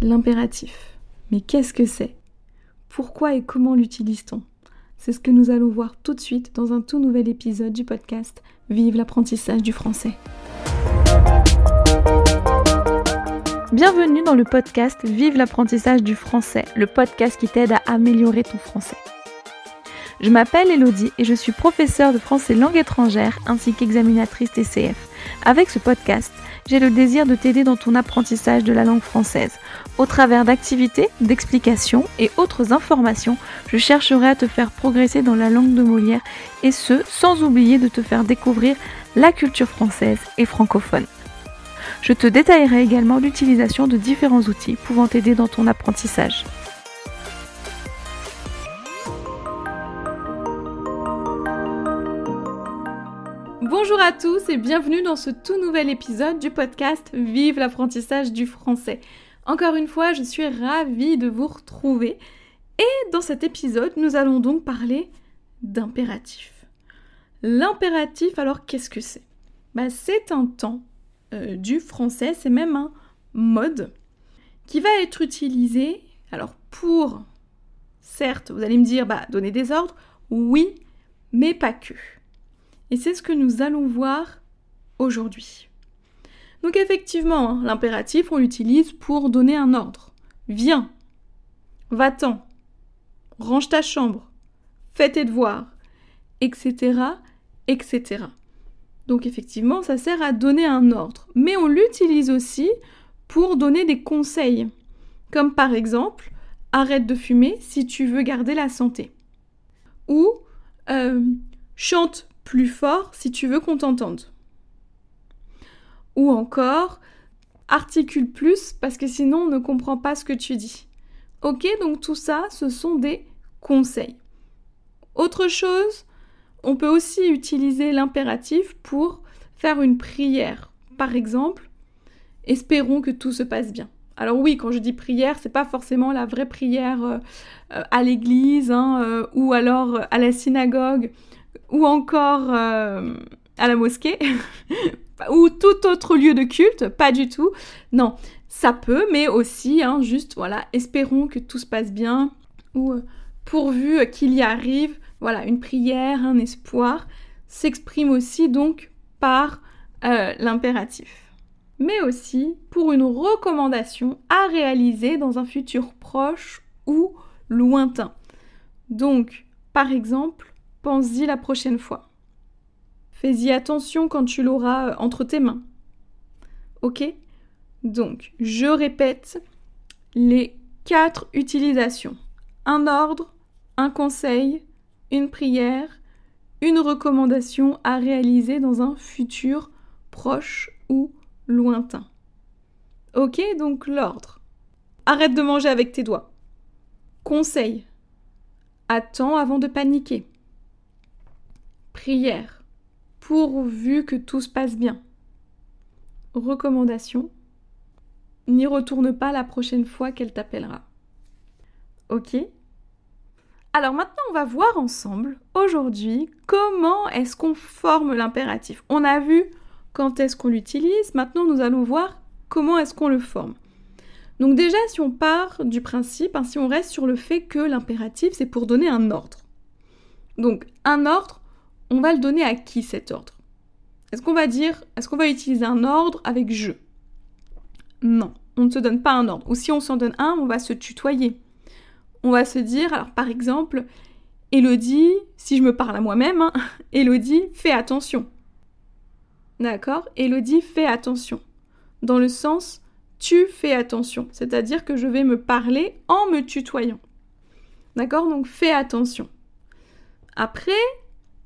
L'impératif. Mais qu'est-ce que c'est? Pourquoi et comment l'utilise-t-on? C'est ce que nous allons voir tout de suite dans un tout nouvel épisode du podcast Vive l'apprentissage du français. Bienvenue dans le podcast Vive l'apprentissage du français, le podcast qui t'aide à améliorer ton français. Je m'appelle Elodie et je suis professeure de français langue étrangère ainsi qu'examinatrice TCF. Avec ce podcast, j'ai le désir de t'aider dans ton apprentissage de la langue française. Au travers d'activités, d'explications et autres informations, je chercherai à te faire progresser dans la langue de Molière et ce, sans oublier de te faire découvrir la culture française et francophone. Je te détaillerai également l'utilisation de différents outils pouvant t'aider dans ton apprentissage. À tous et bienvenue dans ce tout nouvel épisode du podcast Vive l'apprentissage du français. Encore une fois, je suis ravie de vous retrouver et dans cet épisode, nous allons donc parler d'impératif. L'impératif, alors qu'est-ce que c'est? Bah, C'est un temps euh, du français, c'est même un mode qui va être utilisé alors pour, certes, vous allez me dire, bah, donner des ordres, oui, mais pas que. Et c'est ce que nous allons voir aujourd'hui. Donc effectivement, hein, l'impératif, on l'utilise pour donner un ordre. Viens, va-t'en, range ta chambre, fais tes devoirs, etc., etc. Donc effectivement, ça sert à donner un ordre. Mais on l'utilise aussi pour donner des conseils. Comme par exemple, arrête de fumer si tu veux garder la santé. Ou euh, chante plus fort si tu veux qu'on t'entende. Ou encore, articule plus parce que sinon on ne comprend pas ce que tu dis. Ok, donc tout ça, ce sont des conseils. Autre chose, on peut aussi utiliser l'impératif pour faire une prière. Par exemple, espérons que tout se passe bien. Alors oui, quand je dis prière, c'est pas forcément la vraie prière euh, euh, à l'église hein, euh, ou alors à la synagogue ou encore euh, à la mosquée, ou tout autre lieu de culte, pas du tout. Non, ça peut, mais aussi, hein, juste, voilà, espérons que tout se passe bien, ou euh, pourvu qu'il y arrive, voilà, une prière, un espoir, s'exprime aussi donc par euh, l'impératif. Mais aussi pour une recommandation à réaliser dans un futur proche ou lointain. Donc, par exemple, pense-y la prochaine fois. Fais-y attention quand tu l'auras euh, entre tes mains. Ok? Donc, je répète les quatre utilisations. Un ordre, un conseil, une prière, une recommandation à réaliser dans un futur proche ou lointain. Ok, donc l'ordre. Arrête de manger avec tes doigts. Conseil. Attends avant de paniquer. Prière. Pourvu que tout se passe bien. Recommandation. N'y retourne pas la prochaine fois qu'elle t'appellera. Ok Alors maintenant, on va voir ensemble, aujourd'hui, comment est-ce qu'on forme l'impératif. On a vu quand est-ce qu'on l'utilise, maintenant nous allons voir comment est-ce qu'on le forme. Donc déjà, si on part du principe, hein, si on reste sur le fait que l'impératif, c'est pour donner un ordre. Donc un ordre, on va le donner à qui cet ordre? Est-ce qu'on va dire, est-ce qu'on va utiliser un ordre avec je? Non, on ne se donne pas un ordre. Ou si on s'en donne un, on va se tutoyer. On va se dire, alors par exemple, Elodie, si je me parle à moi-même, hein, Elodie, fais attention. D'accord? Elodie, fais attention. Dans le sens, tu fais attention. C'est-à-dire que je vais me parler en me tutoyant. D'accord? Donc fais attention. Après,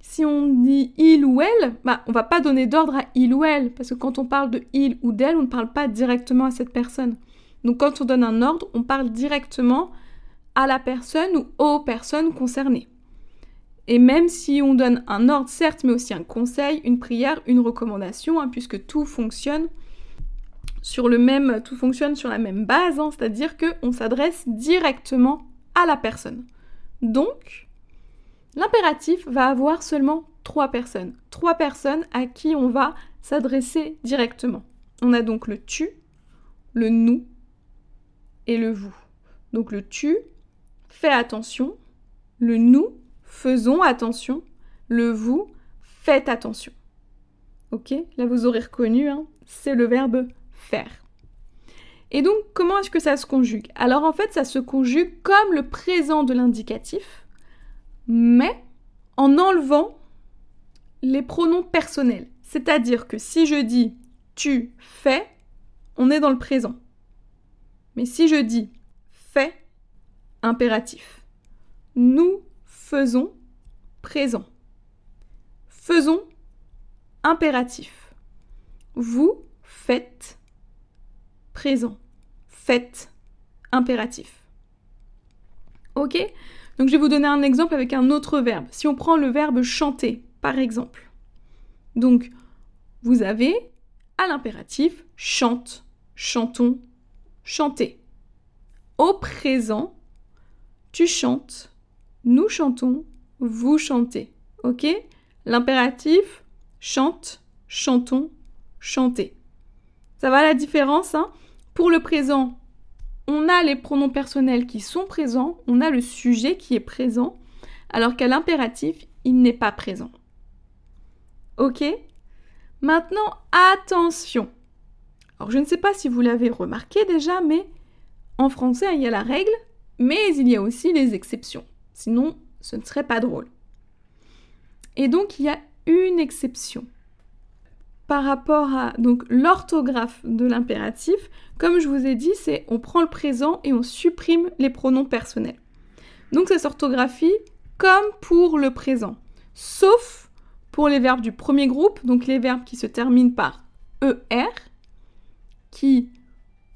si on dit il ou elle, bah, on va pas donner d'ordre à il ou elle, parce que quand on parle de il ou d'elle, on ne parle pas directement à cette personne. Donc quand on donne un ordre, on parle directement à la personne ou aux personnes concernées. Et même si on donne un ordre, certes, mais aussi un conseil, une prière, une recommandation, hein, puisque tout fonctionne sur le même, tout fonctionne sur la même base, hein, c'est-à-dire qu'on s'adresse directement à la personne. Donc, L'impératif va avoir seulement trois personnes. Trois personnes à qui on va s'adresser directement. On a donc le tu, le nous et le vous. Donc le tu, fais attention, le nous, faisons attention, le vous, faites attention. Ok? Là, vous aurez reconnu, hein, c'est le verbe faire. Et donc, comment est-ce que ça se conjugue? Alors, en fait, ça se conjugue comme le présent de l'indicatif, mais en enlevant les pronoms personnels. C'est-à-dire que si je dis tu fais, on est dans le présent. Mais si je dis fais, impératif. Nous faisons, présent. Faisons, impératif. Vous faites, présent. Faites, impératif. Ok? Donc je vais vous donner un exemple avec un autre verbe. Si on prend le verbe chanter, par exemple. Donc, vous avez à l'impératif chante, chantons, chanter. Au présent, tu chantes, nous chantons, vous chantez. Ok? L'impératif chante, chantons, chanter. Ça va la différence hein? Pour le présent, on a les pronoms personnels qui sont présents, on a le sujet qui est présent, alors qu'à l'impératif, il n'est pas présent. Ok? Maintenant, attention. Alors, je ne sais pas si vous l'avez remarqué déjà, mais en français, il y a la règle, mais il y a aussi les exceptions. Sinon, ce ne serait pas drôle. Et donc, il y a une exception par rapport à donc l'orthographe de l'impératif. Comme je vous ai dit, c'est on prend le présent et on supprime les pronoms personnels. Donc ça s'orthographie comme pour le présent, sauf pour les verbes du premier groupe, donc les verbes qui se terminent par ER, qui,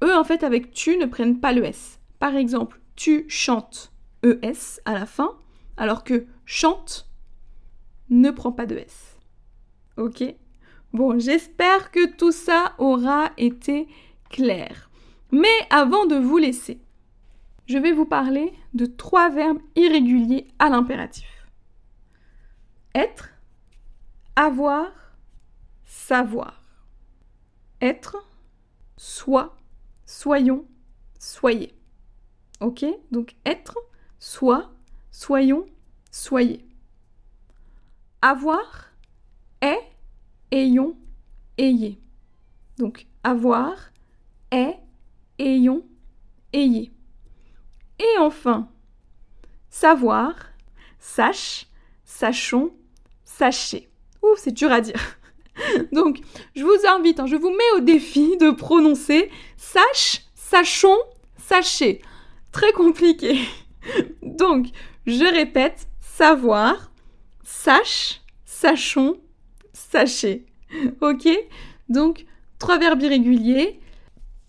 eux, en fait, avec tu ne prennent pas le S. Par exemple, tu chantes ES à la fin, alors que chante ne prend pas de S. Ok? Bon, j'espère que tout ça aura été clair. Mais avant de vous laisser, je vais vous parler de trois verbes irréguliers à l'impératif. Être, avoir, savoir. Être, soit, soyons, soyez. Ok? Donc être, soit, soyons, soyez. Avoir, ayons, ayez. Donc avoir, est, ayons, ayez. Et enfin, savoir, sache, sachons, sachez c'est dur à dire. Donc, je vous invite, hein, je vous mets au défi de prononcer sache, sachons, sachez. Très compliqué. Donc, je répète, savoir, sache, sachons, sachez. Ok? Donc, trois verbes irréguliers.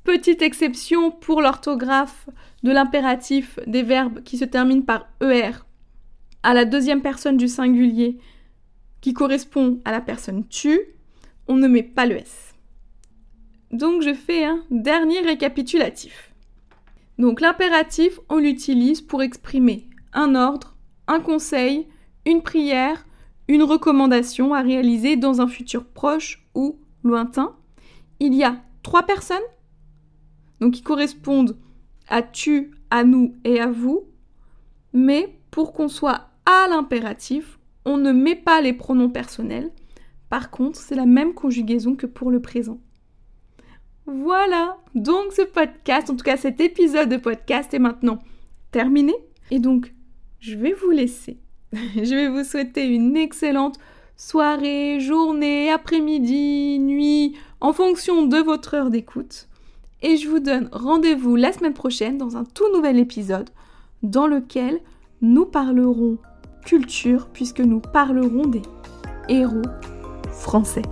Petite exception pour l'orthographe de l'impératif des verbes qui se terminent par ER à la deuxième personne du singulier qui correspond à la personne tu, on ne met pas le S. Donc je fais un dernier récapitulatif. Donc l'impératif, on l'utilise pour exprimer un ordre, un conseil, une prière, une recommandation à réaliser dans un futur proche ou lointain. Il y a trois personnes, donc qui correspondent à tu, à nous et à vous, mais pour qu'on soit à l'impératif, on ne met pas les pronoms personnels. Par contre, c'est la même conjugaison que pour le présent. Voilà, donc ce podcast, en tout cas cet épisode de podcast est maintenant terminé. Et donc, je vais vous laisser. je vais vous souhaiter une excellente soirée, journée, après-midi, nuit, en fonction de votre heure d'écoute. Et je vous donne rendez-vous la semaine prochaine dans un tout nouvel épisode dans lequel nous parlerons culture puisque nous parlerons des héros français.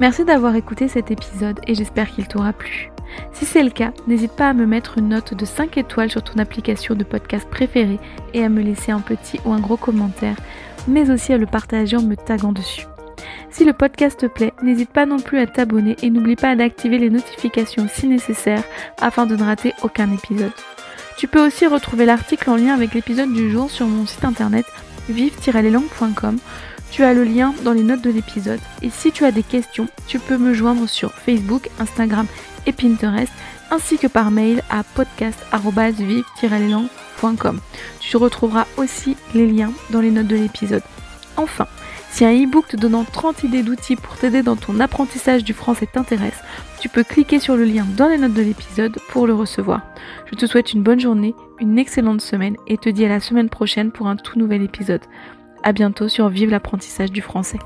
Merci d'avoir écouté cet épisode et j'espère qu'il t'aura plu. Si c'est le cas, n'hésite pas à me mettre une note de 5 étoiles sur ton application de podcast préférée et à me laisser un petit ou un gros commentaire, mais aussi à le partager en me taguant dessus. Si le podcast te plaît, n'hésite pas non plus à t'abonner et n'oublie pas d'activer les notifications si nécessaire afin de ne rater aucun épisode. Tu peux aussi retrouver l'article en lien avec l'épisode du jour sur mon site internet vive-leslangues.com Tu as le lien dans les notes de l'épisode. Et si tu as des questions, tu peux me joindre sur Facebook, Instagram et Pinterest, ainsi que par mail à podcast.vive-lelang.com. Tu retrouveras aussi les liens dans les notes de l'épisode. Enfin, si un e-book te donnant 30 idées d'outils pour t'aider dans ton apprentissage du français t'intéresse, tu peux cliquer sur le lien dans les notes de l'épisode pour le recevoir. Je te souhaite une bonne journée, une excellente semaine et te dis à la semaine prochaine pour un tout nouvel épisode. A bientôt sur Vive l'apprentissage du français.